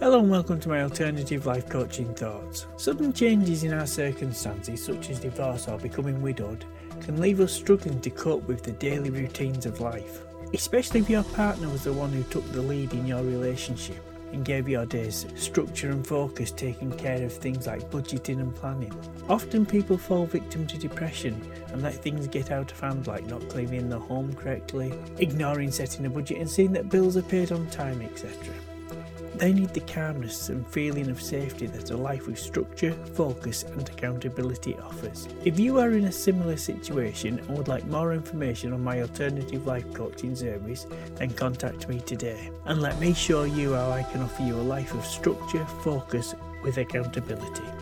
Hello and welcome to my alternative life coaching thoughts. Sudden changes in our circumstances, such as divorce or becoming widowed, can leave us struggling to cope with the daily routines of life. Especially if your partner was the one who took the lead in your relationship and gave your days structure and focus, taking care of things like budgeting and planning. Often people fall victim to depression and let things get out of hand, like not cleaning the home correctly, ignoring setting a budget, and seeing that bills are paid on time, etc. They need the calmness and feeling of safety that a life with structure, focus, and accountability offers. If you are in a similar situation and would like more information on my alternative life coaching service, then contact me today and let me show you how I can offer you a life of structure, focus, with accountability.